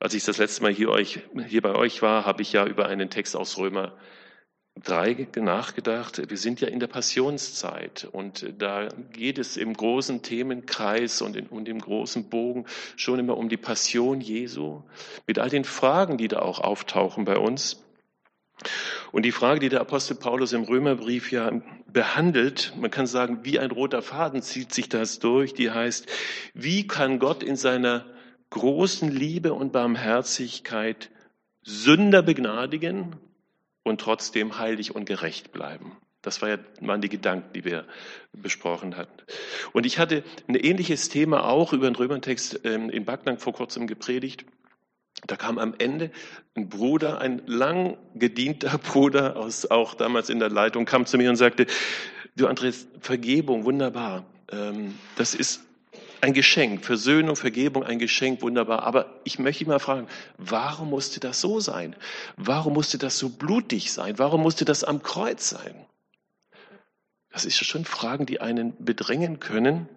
Als ich das letzte Mal hier, euch, hier bei euch war, habe ich ja über einen Text aus Römer 3 nachgedacht. Wir sind ja in der Passionszeit und da geht es im großen Themenkreis und, in, und im großen Bogen schon immer um die Passion Jesu mit all den Fragen, die da auch auftauchen bei uns. Und die Frage, die der Apostel Paulus im Römerbrief ja behandelt, man kann sagen, wie ein roter Faden zieht sich das durch, die heißt, wie kann Gott in seiner großen Liebe und Barmherzigkeit Sünder begnadigen und trotzdem heilig und gerecht bleiben? Das waren die Gedanken, die wir besprochen hatten. Und ich hatte ein ähnliches Thema auch über den Römertext ähm, in Backnang vor kurzem gepredigt. Da kam am Ende ein Bruder, ein lang gedienter Bruder, aus, auch damals in der Leitung, kam zu mir und sagte, du Andres, Vergebung, wunderbar. Ähm, das ist ein Geschenk, Versöhnung, Vergebung, ein Geschenk, wunderbar. Aber ich möchte mal fragen, warum musste das so sein? Warum musste das so blutig sein? Warum musste das am Kreuz sein? Das ist schon Fragen, die einen bedrängen können.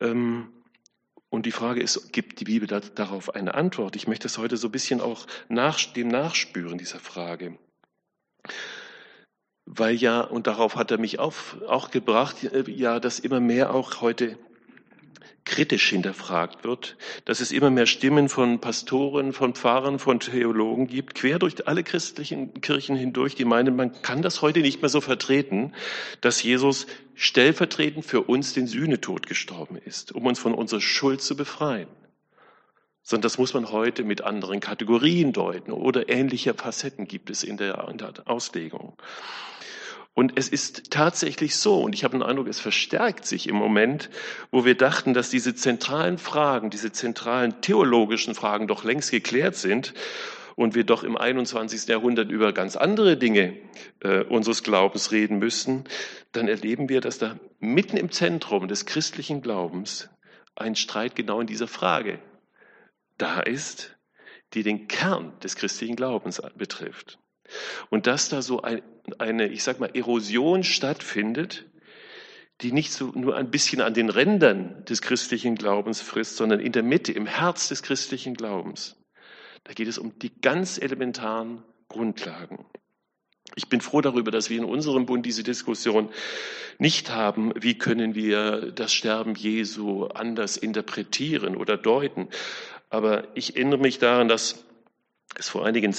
Ähm, und die Frage ist, gibt die Bibel darauf eine Antwort? Ich möchte es heute so ein bisschen auch nach, dem nachspüren, dieser Frage. Weil ja, und darauf hat er mich auch, auch gebracht, ja, dass immer mehr auch heute kritisch hinterfragt wird, dass es immer mehr Stimmen von Pastoren, von Pfarrern, von Theologen gibt, quer durch alle christlichen Kirchen hindurch, die meinen, man kann das heute nicht mehr so vertreten, dass Jesus stellvertretend für uns den Sühnetod gestorben ist, um uns von unserer Schuld zu befreien. Sondern das muss man heute mit anderen Kategorien deuten oder ähnliche Facetten gibt es in der Auslegung. Und es ist tatsächlich so, und ich habe den Eindruck, es verstärkt sich im Moment, wo wir dachten, dass diese zentralen Fragen, diese zentralen theologischen Fragen doch längst geklärt sind und wir doch im 21. Jahrhundert über ganz andere Dinge äh, unseres Glaubens reden müssen, dann erleben wir, dass da mitten im Zentrum des christlichen Glaubens ein Streit genau in dieser Frage da ist, die den Kern des christlichen Glaubens betrifft. Und dass da so ein, eine, ich sag mal, Erosion stattfindet, die nicht so nur ein bisschen an den Rändern des christlichen Glaubens frisst, sondern in der Mitte, im Herz des christlichen Glaubens. Da geht es um die ganz elementaren Grundlagen. Ich bin froh darüber, dass wir in unserem Bund diese Diskussion nicht haben, wie können wir das Sterben Jesu anders interpretieren oder deuten. Aber ich erinnere mich daran, dass es vor einigen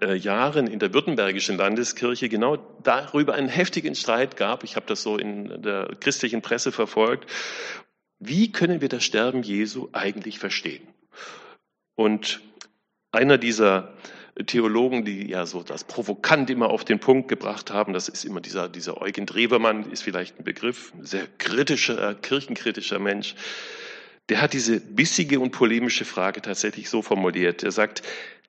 äh, Jahren in der Württembergischen Landeskirche genau darüber einen heftigen Streit gab. Ich habe das so in der christlichen Presse verfolgt. Wie können wir das Sterben Jesu eigentlich verstehen? Und einer dieser Theologen, die ja so das provokant immer auf den Punkt gebracht haben, das ist immer dieser, dieser Eugen Drewermann, ist vielleicht ein Begriff, sehr kritischer, kirchenkritischer Mensch, der hat diese bissige und polemische Frage tatsächlich so formuliert. Er sagt,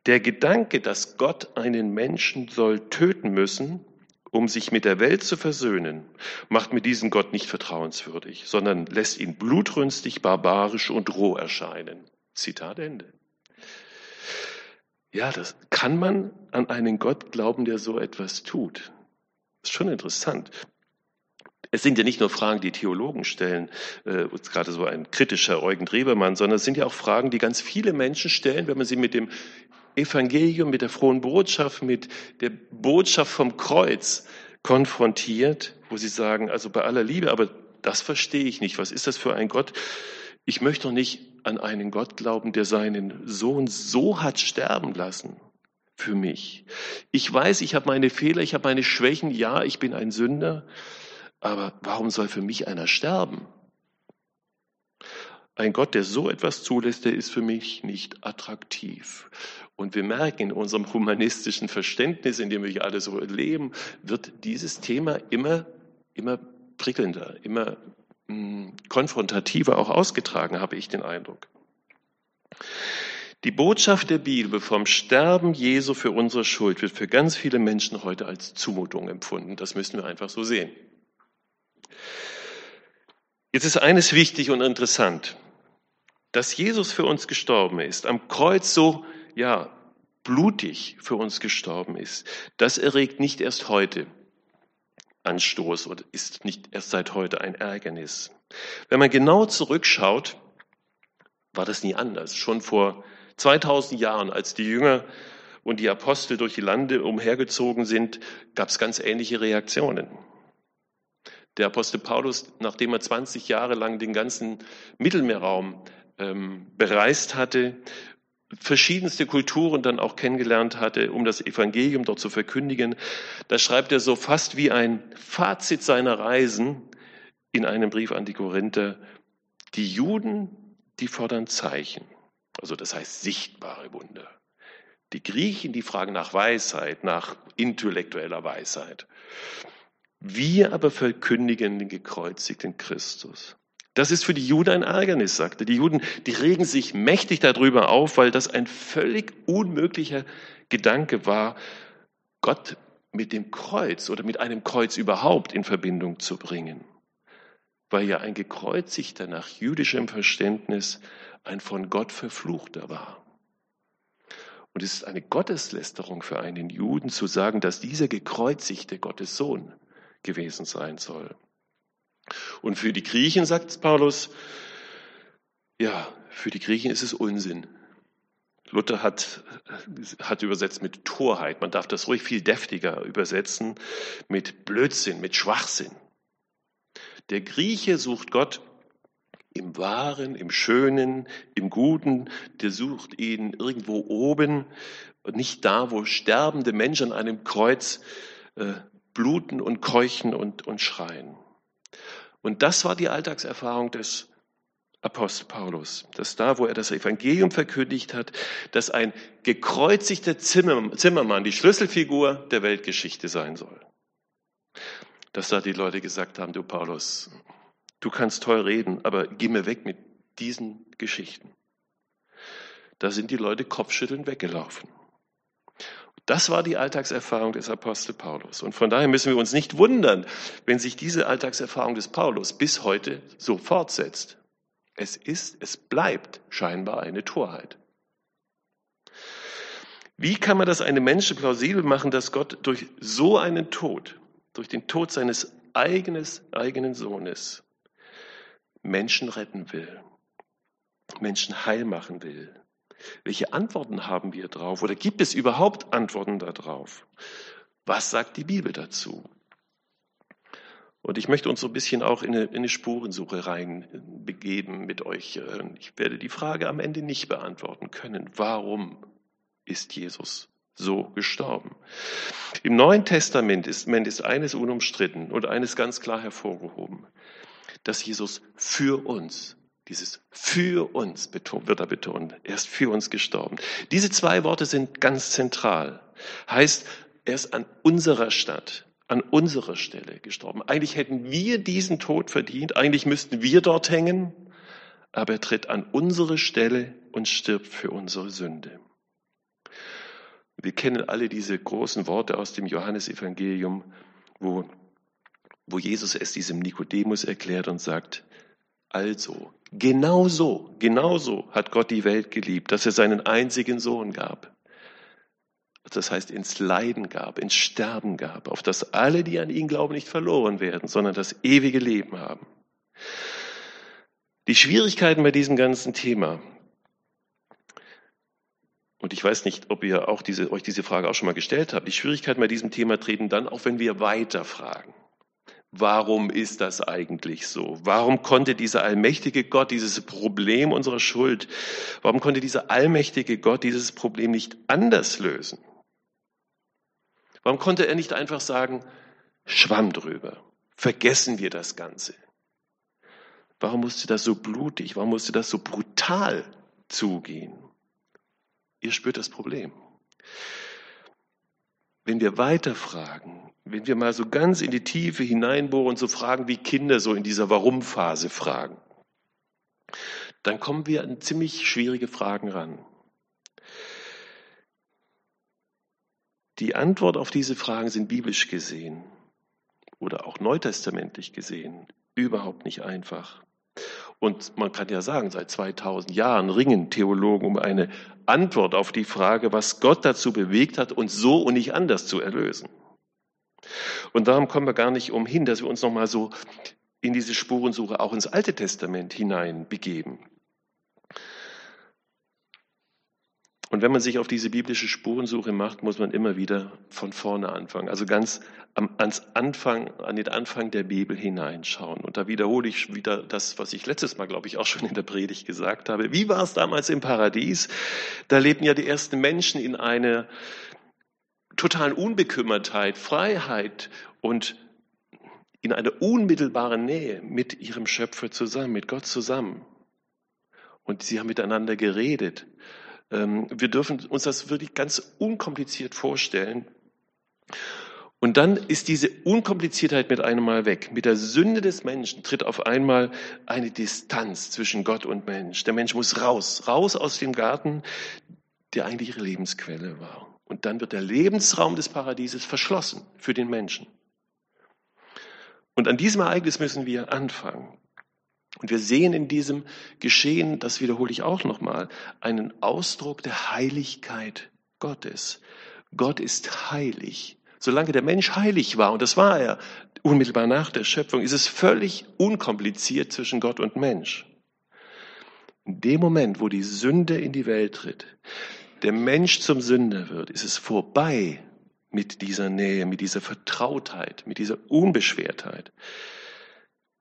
der Gedanke, dass Gott einen Menschen soll töten müssen, um sich mit der Welt zu versöhnen, macht mir diesen Gott nicht vertrauenswürdig, sondern lässt ihn blutrünstig, barbarisch und roh erscheinen. Zitat Ende. Ja, das kann man an einen Gott glauben, der so etwas tut. Ist schon interessant. Es sind ja nicht nur Fragen, die Theologen stellen, äh, gerade so ein kritischer Eugen Drebermann, sondern es sind ja auch Fragen, die ganz viele Menschen stellen, wenn man sie mit dem Evangelium, mit der frohen Botschaft, mit der Botschaft vom Kreuz konfrontiert, wo sie sagen, also bei aller Liebe, aber das verstehe ich nicht. Was ist das für ein Gott? Ich möchte doch nicht an einen Gott glauben, der seinen Sohn so hat sterben lassen für mich. Ich weiß, ich habe meine Fehler, ich habe meine Schwächen, ja, ich bin ein Sünder, aber warum soll für mich einer sterben? Ein Gott, der so etwas zulässt, der ist für mich nicht attraktiv. Und wir merken in unserem humanistischen Verständnis, in dem wir alle so leben, wird dieses Thema immer, immer prickelnder, immer mh, hm, konfrontativer auch ausgetragen, habe ich den Eindruck. Die Botschaft der Bibel vom Sterben Jesu für unsere Schuld wird für ganz viele Menschen heute als Zumutung empfunden. Das müssen wir einfach so sehen. Jetzt ist eines wichtig und interessant. Dass Jesus für uns gestorben ist, am Kreuz so ja, blutig für uns gestorben ist, das erregt nicht erst heute Anstoß oder ist nicht erst seit heute ein Ärgernis. Wenn man genau zurückschaut, war das nie anders. Schon vor 2000 Jahren, als die Jünger und die Apostel durch die Lande umhergezogen sind, gab es ganz ähnliche Reaktionen. Der Apostel Paulus, nachdem er 20 Jahre lang den ganzen Mittelmeerraum ähm, bereist hatte, verschiedenste Kulturen dann auch kennengelernt hatte, um das Evangelium dort zu verkündigen, da schreibt er so fast wie ein Fazit seiner Reisen in einem Brief an die Korinther, die Juden, die fordern Zeichen, also das heißt sichtbare Wunder. Die Griechen, die fragen nach Weisheit, nach intellektueller Weisheit. Wir aber verkündigen den gekreuzigten Christus. Das ist für die Juden ein Ärgernis, sagte. Die Juden, die regen sich mächtig darüber auf, weil das ein völlig unmöglicher Gedanke war, Gott mit dem Kreuz oder mit einem Kreuz überhaupt in Verbindung zu bringen. Weil ja ein gekreuzigter nach jüdischem Verständnis ein von Gott verfluchter war. Und es ist eine Gotteslästerung für einen Juden zu sagen, dass dieser gekreuzigte Gottes Sohn gewesen sein soll. Und für die Griechen, sagt Paulus, ja, für die Griechen ist es Unsinn. Luther hat, hat übersetzt mit Torheit. Man darf das ruhig viel deftiger übersetzen mit Blödsinn, mit Schwachsinn. Der Grieche sucht Gott im Wahren, im Schönen, im Guten. Der sucht ihn irgendwo oben, nicht da, wo sterbende Menschen an einem Kreuz äh, bluten und keuchen und, und schreien. Und das war die Alltagserfahrung des Apostel Paulus, dass da, wo er das Evangelium verkündigt hat, dass ein gekreuzigter Zimmermann die Schlüsselfigur der Weltgeschichte sein soll. Dass da die Leute gesagt haben, du Paulus, du kannst toll reden, aber geh mir weg mit diesen Geschichten. Da sind die Leute kopfschüttelnd weggelaufen. Das war die Alltagserfahrung des Apostel Paulus. Und von daher müssen wir uns nicht wundern, wenn sich diese Alltagserfahrung des Paulus bis heute so fortsetzt. Es ist, es bleibt scheinbar eine Torheit. Wie kann man das einem Menschen plausibel machen, dass Gott durch so einen Tod, durch den Tod seines eigenes, eigenen Sohnes, Menschen retten will, Menschen heil machen will, welche Antworten haben wir drauf? Oder gibt es überhaupt Antworten darauf? Was sagt die Bibel dazu? Und ich möchte uns so ein bisschen auch in eine, in eine Spurensuche reinbegeben mit euch. Ich werde die Frage am Ende nicht beantworten können. Warum ist Jesus so gestorben? Im Neuen Testament ist, ist eines unumstritten und eines ganz klar hervorgehoben, dass Jesus für uns dieses für uns wird er betont. Er ist für uns gestorben. Diese zwei Worte sind ganz zentral. Heißt, er ist an unserer Stadt, an unserer Stelle gestorben. Eigentlich hätten wir diesen Tod verdient. Eigentlich müssten wir dort hängen. Aber er tritt an unsere Stelle und stirbt für unsere Sünde. Wir kennen alle diese großen Worte aus dem Johannesevangelium, wo, wo Jesus es diesem Nikodemus erklärt und sagt, also, genauso, genauso hat Gott die Welt geliebt, dass er seinen einzigen Sohn gab. Das heißt, ins Leiden gab, ins Sterben gab, auf dass alle, die an ihn glauben, nicht verloren werden, sondern das ewige Leben haben. Die Schwierigkeiten bei diesem ganzen Thema, und ich weiß nicht, ob ihr auch diese, euch diese Frage auch schon mal gestellt habt, die Schwierigkeiten bei diesem Thema treten dann auch, wenn wir weiter fragen. Warum ist das eigentlich so? Warum konnte dieser allmächtige Gott dieses Problem unserer Schuld, warum konnte dieser allmächtige Gott dieses Problem nicht anders lösen? Warum konnte er nicht einfach sagen, Schwamm drüber, vergessen wir das Ganze? Warum musste das so blutig, warum musste das so brutal zugehen? Ihr spürt das Problem. Wenn wir weiterfragen, wenn wir mal so ganz in die Tiefe hineinbohren und so fragen, wie Kinder so in dieser Warum-Phase fragen, dann kommen wir an ziemlich schwierige Fragen ran. Die Antwort auf diese Fragen sind biblisch gesehen oder auch neutestamentlich gesehen überhaupt nicht einfach. Und man kann ja sagen, seit 2000 Jahren ringen Theologen um eine Antwort auf die Frage, was Gott dazu bewegt hat, uns so und nicht anders zu erlösen. Und darum kommen wir gar nicht umhin, dass wir uns nochmal so in diese Spurensuche auch ins Alte Testament hinein begeben. Und wenn man sich auf diese biblische Spurensuche macht, muss man immer wieder von vorne anfangen. Also ganz am, ans Anfang, an den Anfang der Bibel hineinschauen. Und da wiederhole ich wieder das, was ich letztes Mal, glaube ich, auch schon in der Predigt gesagt habe. Wie war es damals im Paradies? Da lebten ja die ersten Menschen in einer totalen Unbekümmertheit, Freiheit und in einer unmittelbaren Nähe mit ihrem Schöpfer zusammen, mit Gott zusammen. Und sie haben miteinander geredet. Ähm, wir dürfen uns das wirklich ganz unkompliziert vorstellen. Und dann ist diese Unkompliziertheit mit einem Mal weg. Mit der Sünde des Menschen tritt auf einmal eine Distanz zwischen Gott und Mensch. Der Mensch muss raus, raus aus dem Garten, der eigentlich ihre Lebensquelle war. Und dann wird der Lebensraum des Paradieses verschlossen für den Menschen. Und an diesem Ereignis müssen wir anfangen. Und wir sehen in diesem Geschehen, das wiederhole ich auch nochmal, einen Ausdruck der Heiligkeit Gottes. Gott ist heilig. Solange der Mensch heilig war, und das war er unmittelbar nach der Schöpfung, ist es völlig unkompliziert zwischen Gott und Mensch. In dem Moment, wo die Sünde in die Welt tritt, der Mensch zum Sünder wird, ist es vorbei mit dieser Nähe, mit dieser Vertrautheit, mit dieser Unbeschwertheit.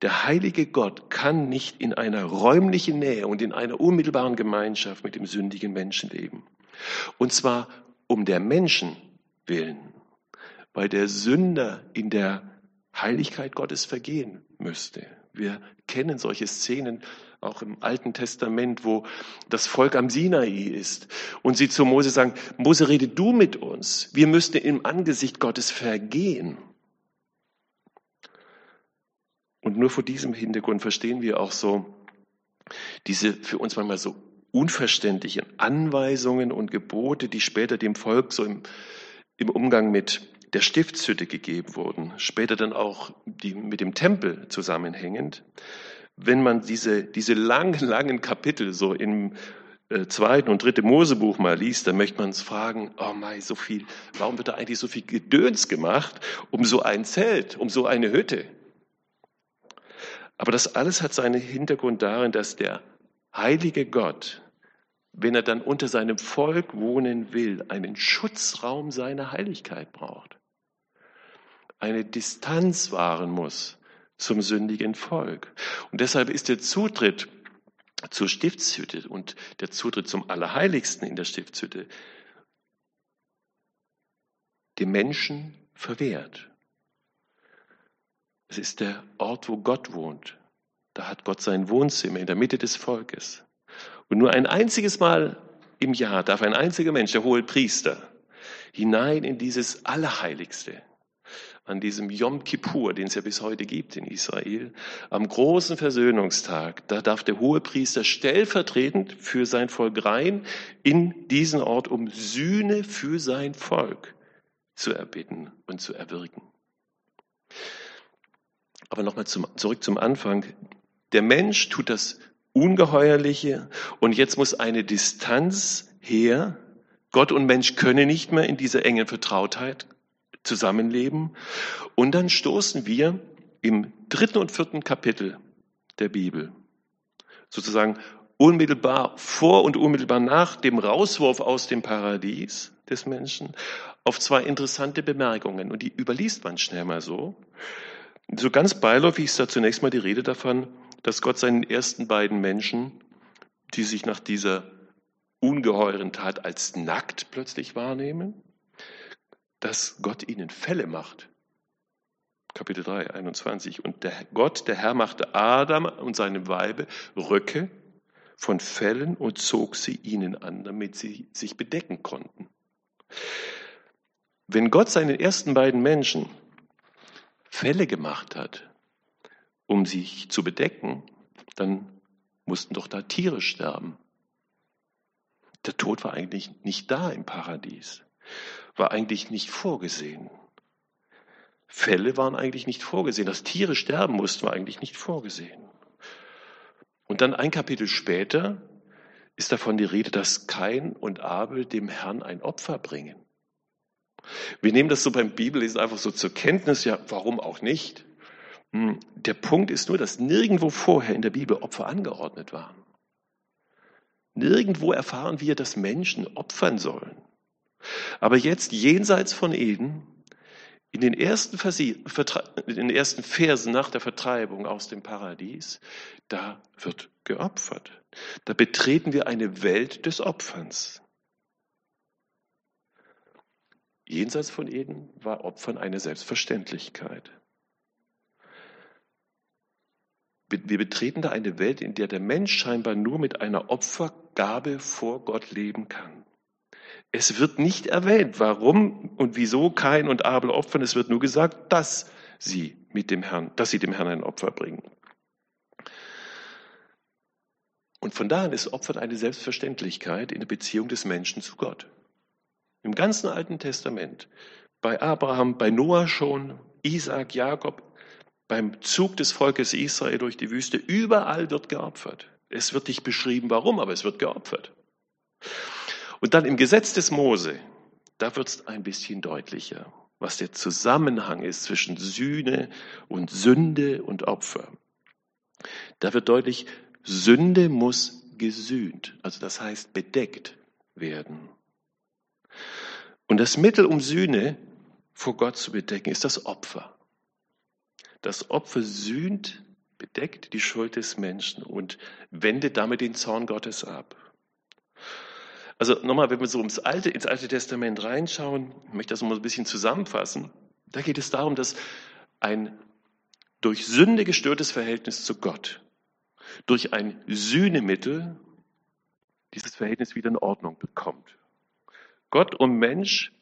Der heilige Gott kann nicht in einer räumlichen Nähe und in einer unmittelbaren Gemeinschaft mit dem sündigen Menschen leben. Und zwar um der Menschen willen, weil der Sünder in der Heiligkeit Gottes vergehen müsste. Wir kennen solche Szenen auch im Alten Testament, wo das Volk am Sinai ist und sie zu Mose sagen, Mose, rede du mit uns. Wir müssten im Angesicht Gottes vergehen. Und nur vor diesem Hintergrund verstehen wir auch so diese für uns manchmal so unverständlichen Anweisungen und Gebote, die später dem Volk so im, im Umgang mit der Stiftshütte gegeben wurden, später dann auch die mit dem Tempel zusammenhängend. Wenn man diese, diese langen, langen Kapitel so im äh, zweiten und dritten Mosebuch mal liest, dann möchte man uns fragen, oh mein, so viel, warum wird da eigentlich so viel Gedöns gemacht um so ein Zelt, um so eine Hütte? Aber das alles hat seinen Hintergrund darin, dass der heilige Gott, wenn er dann unter seinem Volk wohnen will, einen Schutzraum seiner Heiligkeit braucht. Eine Distanz wahren muss zum sündigen Volk. Und deshalb ist der Zutritt zur Stiftshütte und der Zutritt zum Allerheiligsten in der Stiftshütte dem Menschen verwehrt. Es ist der Ort, wo Gott wohnt. Da hat Gott sein Wohnzimmer in der Mitte des Volkes. Und nur ein einziges Mal im Jahr darf ein einziger Mensch, der hohe Priester, hinein in dieses Allerheiligste, an diesem Yom Kippur, den es ja bis heute gibt in Israel, am großen Versöhnungstag, da darf der hohe Priester stellvertretend für sein Volk rein in diesen Ort, um Sühne für sein Volk zu erbitten und zu erwirken. Aber nochmal zum, zurück zum Anfang. Der Mensch tut das Ungeheuerliche und jetzt muss eine Distanz her. Gott und Mensch können nicht mehr in dieser engen Vertrautheit zusammenleben. Und dann stoßen wir im dritten und vierten Kapitel der Bibel, sozusagen unmittelbar vor und unmittelbar nach dem Rauswurf aus dem Paradies des Menschen, auf zwei interessante Bemerkungen. Und die überliest man schnell mal so. So ganz beiläufig ist da zunächst mal die Rede davon, dass Gott seinen ersten beiden Menschen, die sich nach dieser ungeheuren Tat als nackt plötzlich wahrnehmen, dass Gott ihnen Fälle macht. Kapitel 3, 21. Und der Gott, der Herr, machte Adam und seinem Weibe Röcke von Fellen und zog sie ihnen an, damit sie sich bedecken konnten. Wenn Gott seinen ersten beiden Menschen Fälle gemacht hat, um sich zu bedecken, dann mussten doch da Tiere sterben. Der Tod war eigentlich nicht da im Paradies, war eigentlich nicht vorgesehen. Fälle waren eigentlich nicht vorgesehen. Dass Tiere sterben mussten, war eigentlich nicht vorgesehen. Und dann ein Kapitel später ist davon die Rede, dass Kain und Abel dem Herrn ein Opfer bringen. Wir nehmen das so beim Bibellesen einfach so zur Kenntnis, ja, warum auch nicht? Hm, der Punkt ist nur, dass nirgendwo vorher in der Bibel Opfer angeordnet waren. Nirgendwo erfahren wir, dass Menschen opfern sollen. Aber jetzt jenseits von Eden, in den ersten, in den ersten Versen nach der Vertreibung aus dem Paradies, da wird geopfert. Da betreten wir eine Welt des Opferns. Jenseits von Eden war Opfern eine Selbstverständlichkeit. Wir betreten da eine Welt, in der der Mensch scheinbar nur mit einer Opfergabe vor Gott leben kann. Es wird nicht erwähnt, warum und wieso Kain und Abel opfern. Es wird nur gesagt, dass sie mit dem Herrn, dass sie dem Herrn ein Opfer bringen. Und von daher ist Opfern eine Selbstverständlichkeit in der Beziehung des Menschen zu Gott. Im ganzen Alten Testament, bei Abraham, bei Noah schon, Isaac, Jakob, beim Zug des Volkes Israel durch die Wüste, überall wird geopfert. Es wird nicht beschrieben, warum, aber es wird geopfert. Und dann im Gesetz des Mose, da wird es ein bisschen deutlicher, was der Zusammenhang ist zwischen Sühne und Sünde und Opfer. Da wird deutlich, Sünde muss gesühnt, also das heißt bedeckt werden. Und das Mittel, um Sühne vor Gott zu bedecken, ist das Opfer. Das Opfer sühnt, bedeckt die Schuld des Menschen und wendet damit den Zorn Gottes ab. Also nochmal, wenn wir so ins Alte, ins Alte Testament reinschauen, ich möchte das mal ein bisschen zusammenfassen. Da geht es darum, dass ein durch Sünde gestörtes Verhältnis zu Gott durch ein Sühnemittel dieses Verhältnis wieder in Ordnung bekommt. Gott und Mensch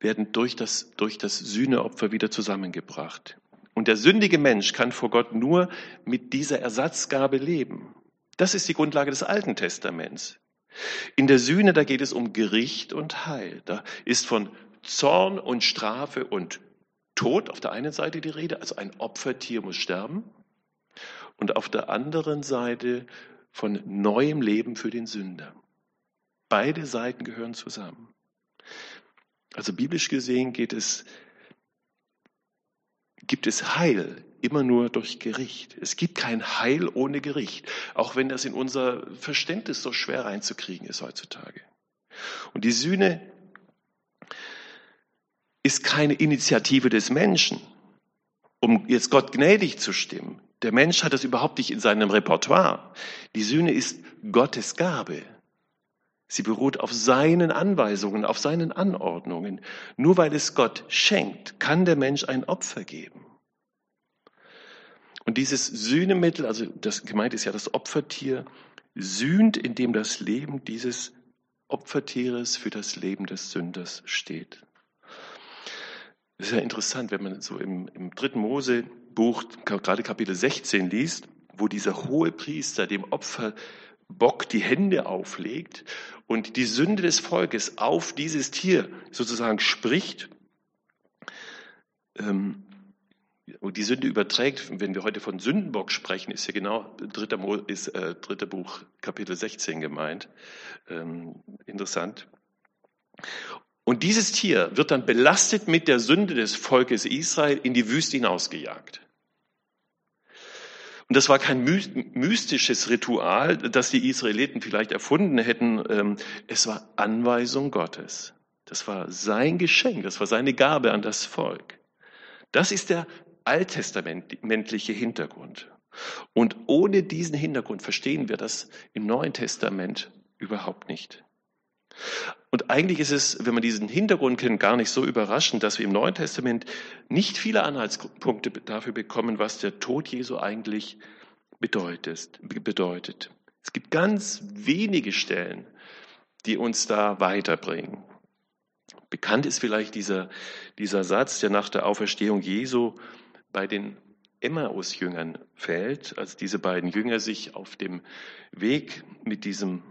werden durch das, durch das Sühneopfer wieder zusammengebracht. Und der sündige Mensch kann vor Gott nur mit dieser Ersatzgabe leben. Das ist die Grundlage des Alten Testaments. In der Sühne, da geht es um Gericht und Heil. Da ist von Zorn und Strafe und Tod auf der einen Seite die Rede, also ein Opfertier muss sterben und auf der anderen Seite von neuem Leben für den Sünder. Beide Seiten gehören zusammen. Also biblisch gesehen geht es, gibt es Heil immer nur durch Gericht. Es gibt kein Heil ohne Gericht, auch wenn das in unser Verständnis so schwer reinzukriegen ist heutzutage. Und die Sühne ist keine Initiative des Menschen, um jetzt Gott gnädig zu stimmen. Der Mensch hat das überhaupt nicht in seinem Repertoire. Die Sühne ist Gottes Gabe. Sie beruht auf seinen Anweisungen, auf seinen Anordnungen. Nur weil es Gott schenkt, kann der Mensch ein Opfer geben. Und dieses Sühnemittel, also das gemeint ist ja das Opfertier, sühnt, indem das Leben dieses Opfertieres für das Leben des Sünders steht. Das ist ja interessant, wenn man so im, im dritten Mosebuch, gerade Kapitel 16 liest, wo dieser hohe Priester dem Opferbock die Hände auflegt und die Sünde des Volkes auf dieses Tier sozusagen spricht ähm, und die Sünde überträgt. Wenn wir heute von Sündenbock sprechen, ist ja genau dritter, ist, äh, dritter Buch, Kapitel 16 gemeint. Ähm, interessant. Und dieses Tier wird dann belastet mit der Sünde des Volkes Israel in die Wüste hinausgejagt. Und das war kein mystisches Ritual, das die Israeliten vielleicht erfunden hätten. Ähm, es war Anweisung Gottes. Das war sein Geschenk, das war seine Gabe an das Volk. Das ist der alttestamentliche Hintergrund. Und ohne diesen Hintergrund verstehen wir das im Neuen Testament überhaupt nicht. Und eigentlich ist es, wenn man diesen Hintergrund kennt, gar nicht so überraschend, dass wir im Neuen Testament nicht viele Anhaltspunkte dafür bekommen, was der Tod Jesu eigentlich bedeutet. Es gibt ganz wenige Stellen, die uns da weiterbringen. Bekannt ist vielleicht dieser, dieser Satz, der nach der Auferstehung Jesu bei den Emmaus-Jüngern fällt, als diese beiden Jünger sich auf dem Weg mit diesem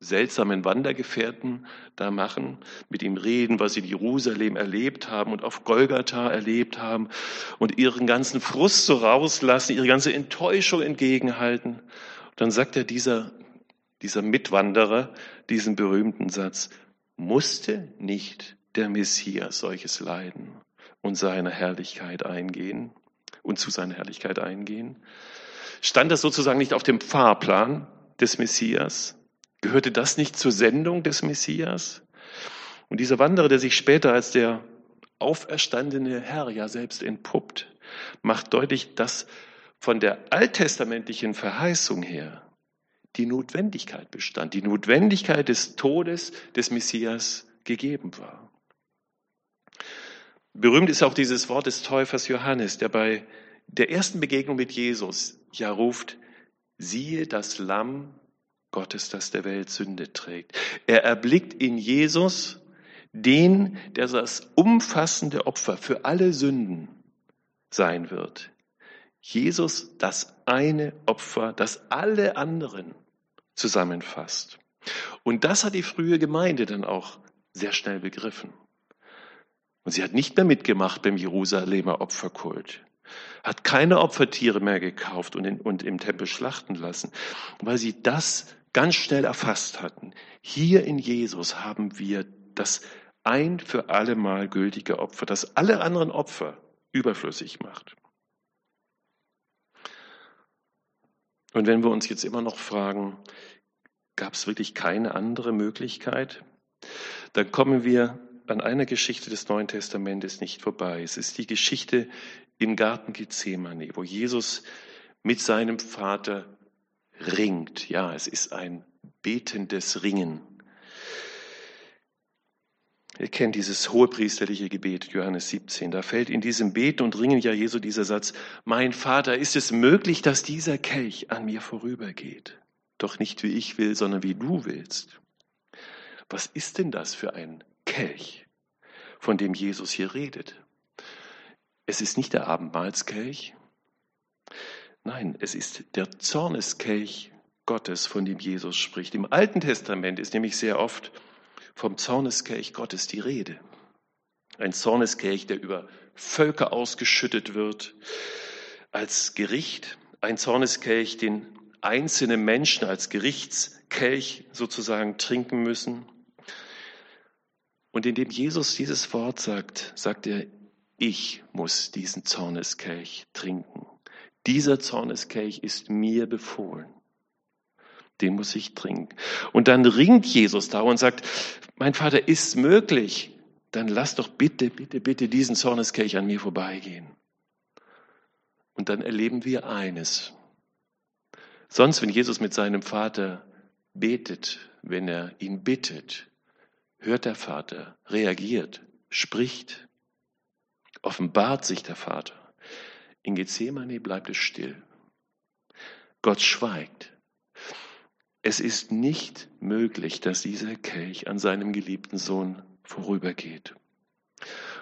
seltsamen Wandergefährten da machen, mit ihm reden, was sie in Jerusalem erlebt haben und auf Golgatha erlebt haben und ihren ganzen Frust so rauslassen, ihre ganze Enttäuschung entgegenhalten. Und dann sagt er dieser, dieser Mitwanderer diesen berühmten Satz, musste nicht der Messias solches leiden und seine Herrlichkeit eingehen und zu seiner Herrlichkeit eingehen? Stand das sozusagen nicht auf dem Fahrplan des Messias? Gehörte das nicht zur Sendung des Messias? Und dieser Wanderer, der sich später als der auferstandene Herr ja selbst entpuppt, macht deutlich, dass von der alttestamentlichen Verheißung her die Notwendigkeit bestand, die Notwendigkeit des Todes des Messias gegeben war. Berühmt ist auch dieses Wort des Täufers Johannes, der bei der ersten Begegnung mit Jesus ja ruft, siehe das Lamm Gottes, das der Welt Sünde trägt. Er erblickt in Jesus den, der das umfassende Opfer für alle Sünden sein wird. Jesus, das eine Opfer, das alle anderen zusammenfasst. Und das hat die frühe Gemeinde dann auch sehr schnell begriffen. Und sie hat nicht mehr mitgemacht beim Jerusalemer Opferkult, hat keine Opfertiere mehr gekauft und, in, und im Tempel schlachten lassen, weil sie das ganz schnell erfasst hatten. Hier in Jesus haben wir das ein für alle Mal gültige Opfer, das alle anderen Opfer überflüssig macht. Und wenn wir uns jetzt immer noch fragen, gab es wirklich keine andere Möglichkeit, dann kommen wir an einer Geschichte des Neuen Testamentes nicht vorbei. Es ist die Geschichte im Garten Gethsemane, wo Jesus mit seinem Vater ringt. Ja, es ist ein betendes Ringen. Ihr kennt dieses hohepriesterliche Gebet, Johannes 17. Da fällt in diesem Beten und Ringen ja Jesu dieser Satz, mein Vater, ist es möglich, dass dieser Kelch an mir vorübergeht? Doch nicht wie ich will, sondern wie du willst. Was ist denn das für ein Kelch, von dem Jesus hier redet? Es ist nicht der Abendmahlskelch. Nein, es ist der Zorneskelch Gottes, von dem Jesus spricht. Im Alten Testament ist nämlich sehr oft vom Zorneskelch Gottes die Rede. Ein Zorneskelch, der über Völker ausgeschüttet wird als Gericht. Ein Zorneskelch, den einzelne Menschen als Gerichtskelch sozusagen trinken müssen. Und indem Jesus dieses Wort sagt, sagt er, ich muss diesen Zorneskelch trinken. Dieser Zorneskelch ist mir befohlen den muss ich trinken. Und dann ringt Jesus da und sagt, mein Vater, ist möglich, dann lass doch bitte, bitte, bitte diesen Zorneskelch an mir vorbeigehen. Und dann erleben wir eines. Sonst, wenn Jesus mit seinem Vater betet, wenn er ihn bittet, hört der Vater, reagiert, spricht, offenbart sich der Vater. In Gethsemane bleibt es still. Gott schweigt. Es ist nicht möglich, dass dieser Kelch an seinem geliebten Sohn vorübergeht.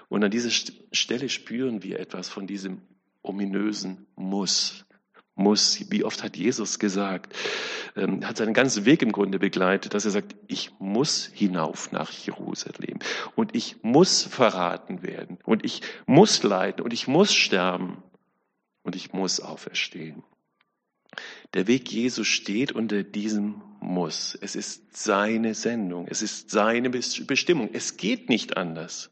Und an dieser Stelle spüren wir etwas von diesem ominösen Muss. Muss. Wie oft hat Jesus gesagt, ähm, hat seinen ganzen Weg im Grunde begleitet, dass er sagt, ich muss hinauf nach Jerusalem und ich muss verraten werden und ich muss leiden und ich muss sterben und ich muss auferstehen. Der Weg Jesu steht unter diesem Muss. Es ist seine Sendung. Es ist seine Bestimmung. Es geht nicht anders.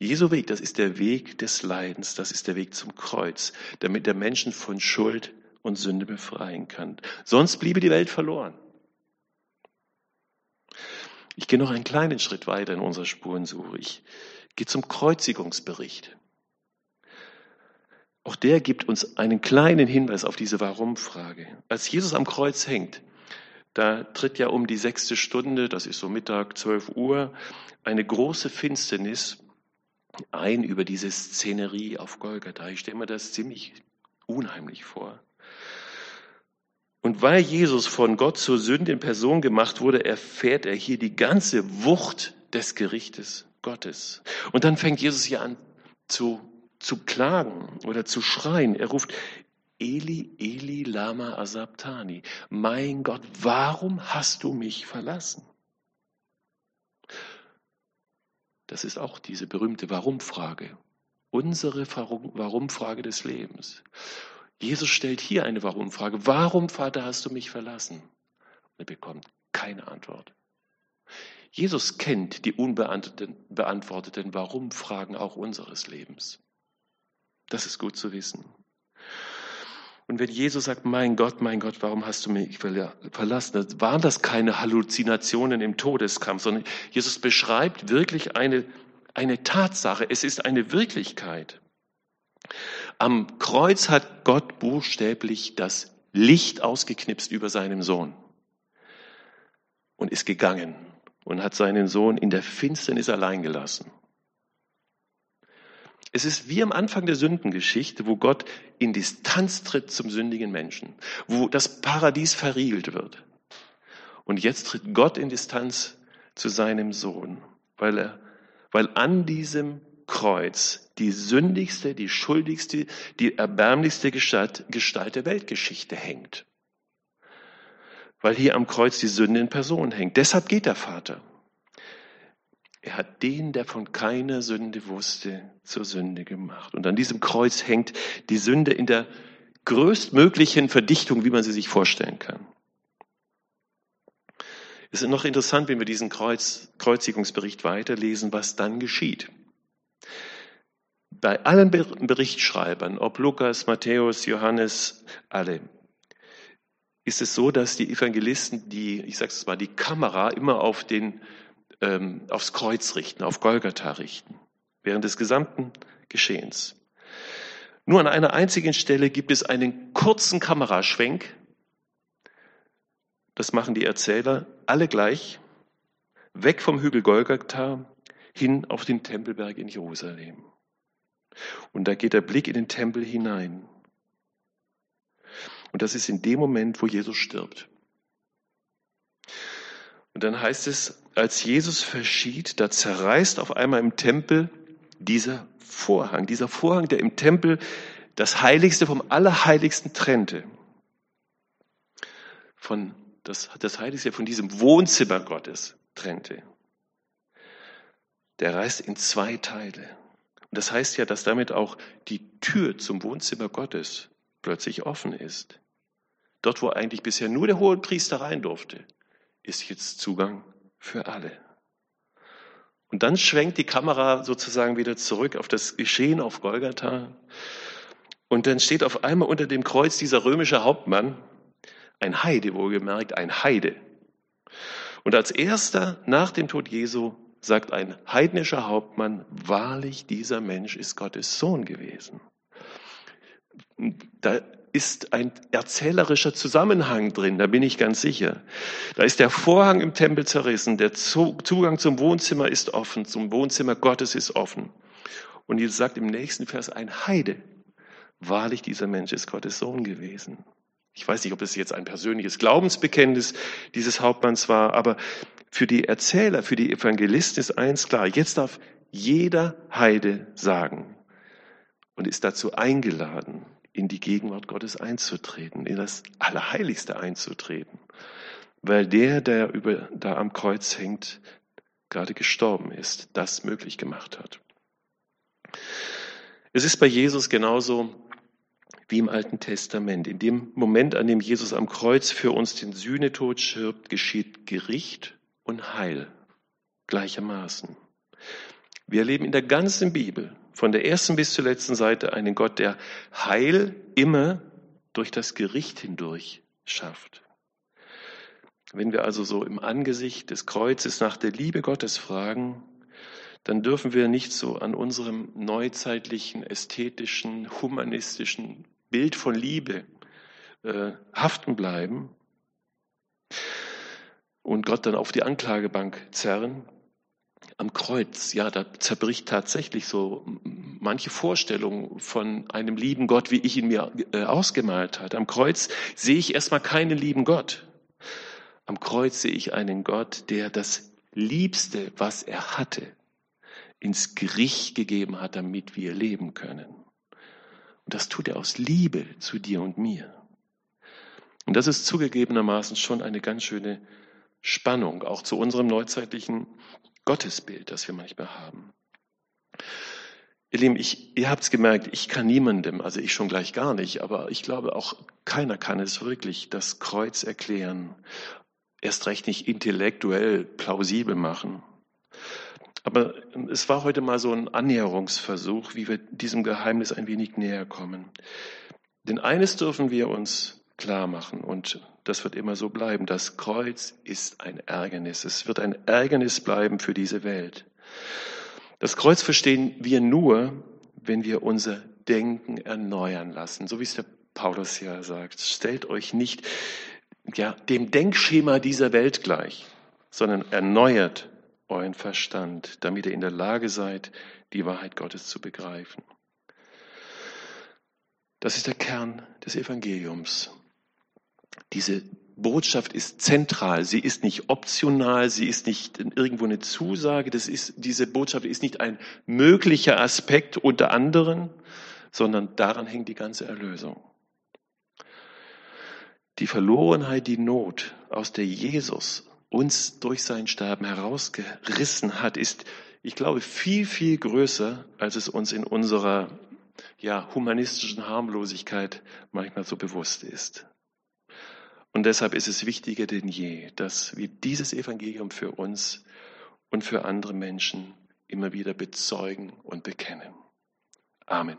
Jesu Weg, das ist der Weg des Leidens. Das ist der Weg zum Kreuz, damit der Menschen von Schuld und Sünde befreien kann. Sonst bliebe die Welt verloren. Ich gehe noch einen kleinen Schritt weiter in unserer Spurensuche. Ich gehe zum Kreuzigungsbericht. Auch der gibt uns einen kleinen Hinweis auf diese Warum-Frage. Als Jesus am Kreuz hängt, da tritt ja um die sechste Stunde, das ist so Mittag, 12 Uhr, eine große Finsternis ein über diese Szenerie auf Golgatha. Ich stelle mir das ziemlich unheimlich vor. Und weil Jesus von Gott zur Sünde in Person gemacht wurde, erfährt er hier die ganze Wucht des Gerichtes Gottes. Und dann fängt Jesus hier an zu zu klagen oder zu schreien. Er ruft, Eli, Eli, lama asabtani. Mein Gott, warum hast du mich verlassen? Das ist auch diese berühmte Warum-Frage. Unsere Warum-Frage des Lebens. Jesus stellt hier eine Warum-Frage. Warum, Vater, hast du mich verlassen? Und er bekommt keine Antwort. Jesus kennt die unbeantworteten Warum-Fragen auch unseres Lebens. Das ist gut zu wissen. Und wenn Jesus sagt, mein Gott, mein Gott, warum hast du mich verlassen? Waren das keine Halluzinationen im Todeskampf, sondern Jesus beschreibt wirklich eine, eine Tatsache. Es ist eine Wirklichkeit. Am Kreuz hat Gott buchstäblich das Licht ausgeknipst über seinem Sohn und ist gegangen und hat seinen Sohn in der Finsternis allein gelassen. Es ist wie am Anfang der Sündengeschichte, wo Gott in Distanz tritt zum sündigen Menschen, wo das Paradies verriegelt wird. Und jetzt tritt Gott in Distanz zu seinem Sohn, weil er, weil an diesem Kreuz die sündigste, die schuldigste, die erbärmlichste Gestalt, Gestalt der Weltgeschichte hängt. Weil hier am Kreuz die Sünde in Person hängt. Deshalb geht der Vater. Er hat den, der von keiner Sünde wusste, zur Sünde gemacht. Und an diesem Kreuz hängt die Sünde in der größtmöglichen Verdichtung, wie man sie sich vorstellen kann. Es ist noch interessant, wenn wir diesen Kreuz, Kreuzigungsbericht weiterlesen, was dann geschieht. Bei allen Berichtschreibern, ob Lukas, Matthäus, Johannes, alle, ist es so, dass die Evangelisten die, ich sage es mal, die Kamera immer auf den ähm, aufs Kreuz richten, auf Golgatha richten, während des gesamten Geschehens. Nur an einer einzigen Stelle gibt es einen kurzen Kameraschwenk. Das machen die Erzähler alle gleich. Weg vom Hügel Golgatha hin auf den Tempelberg in Jerusalem. Und da geht der Blick in den Tempel hinein. Und das ist in dem Moment, wo Jesus stirbt. Und dann heißt es, als Jesus verschied, da zerreißt auf einmal im Tempel dieser Vorhang, dieser Vorhang, der im Tempel das Heiligste vom Allerheiligsten trennte. Von, das, das Heiligste von diesem Wohnzimmer Gottes trennte. Der reißt in zwei Teile. Und das heißt ja, dass damit auch die Tür zum Wohnzimmer Gottes plötzlich offen ist. Dort, wo eigentlich bisher nur der hohe Priester rein durfte, ist jetzt Zugang für alle. Und dann schwenkt die Kamera sozusagen wieder zurück auf das Geschehen auf Golgatha. Und dann steht auf einmal unter dem Kreuz dieser römische Hauptmann, ein Heide, wohlgemerkt, ein Heide. Und als erster nach dem Tod Jesu sagt ein heidnischer Hauptmann, wahrlich dieser Mensch ist Gottes Sohn gewesen. Da ist ein erzählerischer Zusammenhang drin, da bin ich ganz sicher. Da ist der Vorhang im Tempel zerrissen, der Zugang zum Wohnzimmer ist offen, zum Wohnzimmer Gottes ist offen. Und Jesus sagt im nächsten Vers ein Heide. Wahrlich, dieser Mensch ist Gottes Sohn gewesen. Ich weiß nicht, ob es jetzt ein persönliches Glaubensbekenntnis dieses Hauptmanns war, aber für die Erzähler, für die Evangelisten ist eins klar. Jetzt darf jeder Heide sagen und ist dazu eingeladen, in die Gegenwart Gottes einzutreten, in das Allerheiligste einzutreten, weil der, der über, da am Kreuz hängt, gerade gestorben ist, das möglich gemacht hat. Es ist bei Jesus genauso wie im Alten Testament. In dem Moment, an dem Jesus am Kreuz für uns den Sühnetod schirbt, geschieht Gericht und Heil gleichermaßen. Wir erleben in der ganzen Bibel von der ersten bis zur letzten Seite einen Gott, der Heil immer durch das Gericht hindurch schafft. Wenn wir also so im Angesicht des Kreuzes nach der Liebe Gottes fragen, dann dürfen wir nicht so an unserem neuzeitlichen, ästhetischen, humanistischen Bild von Liebe äh, haften bleiben und Gott dann auf die Anklagebank zerren, am Kreuz, ja, da zerbricht tatsächlich so manche Vorstellung von einem lieben Gott, wie ich ihn mir äh, ausgemalt hat. Am Kreuz sehe ich erstmal keinen lieben Gott. Am Kreuz sehe ich einen Gott, der das Liebste, was er hatte, ins Gericht gegeben hat, damit wir leben können. Und das tut er aus Liebe zu dir und mir. Und das ist zugegebenermaßen schon eine ganz schöne Spannung, auch zu unserem neuzeitlichen Gottesbild, das wir manchmal haben. Ihr Lieben, ich, ihr habt es gemerkt, ich kann niemandem, also ich schon gleich gar nicht, aber ich glaube auch keiner kann es wirklich das Kreuz erklären, erst recht nicht intellektuell plausibel machen. Aber es war heute mal so ein Annäherungsversuch, wie wir diesem Geheimnis ein wenig näher kommen. Denn eines dürfen wir uns klar machen und das wird immer so bleiben. Das Kreuz ist ein Ärgernis. Es wird ein Ärgernis bleiben für diese Welt. Das Kreuz verstehen wir nur, wenn wir unser Denken erneuern lassen. So wie es der Paulus ja sagt. Stellt euch nicht ja, dem Denkschema dieser Welt gleich, sondern erneuert euren Verstand, damit ihr in der Lage seid, die Wahrheit Gottes zu begreifen. Das ist der Kern des Evangeliums. Diese Botschaft ist zentral. Sie ist nicht optional. Sie ist nicht irgendwo eine Zusage. Das ist, diese Botschaft ist nicht ein möglicher Aspekt unter anderem, sondern daran hängt die ganze Erlösung. Die Verlorenheit, die Not, aus der Jesus uns durch sein Sterben herausgerissen hat, ist, ich glaube, viel, viel größer, als es uns in unserer ja, humanistischen Harmlosigkeit manchmal so bewusst ist. Und deshalb ist es wichtiger denn je, dass wir dieses Evangelium für uns und für andere Menschen immer wieder bezeugen und bekennen. Amen.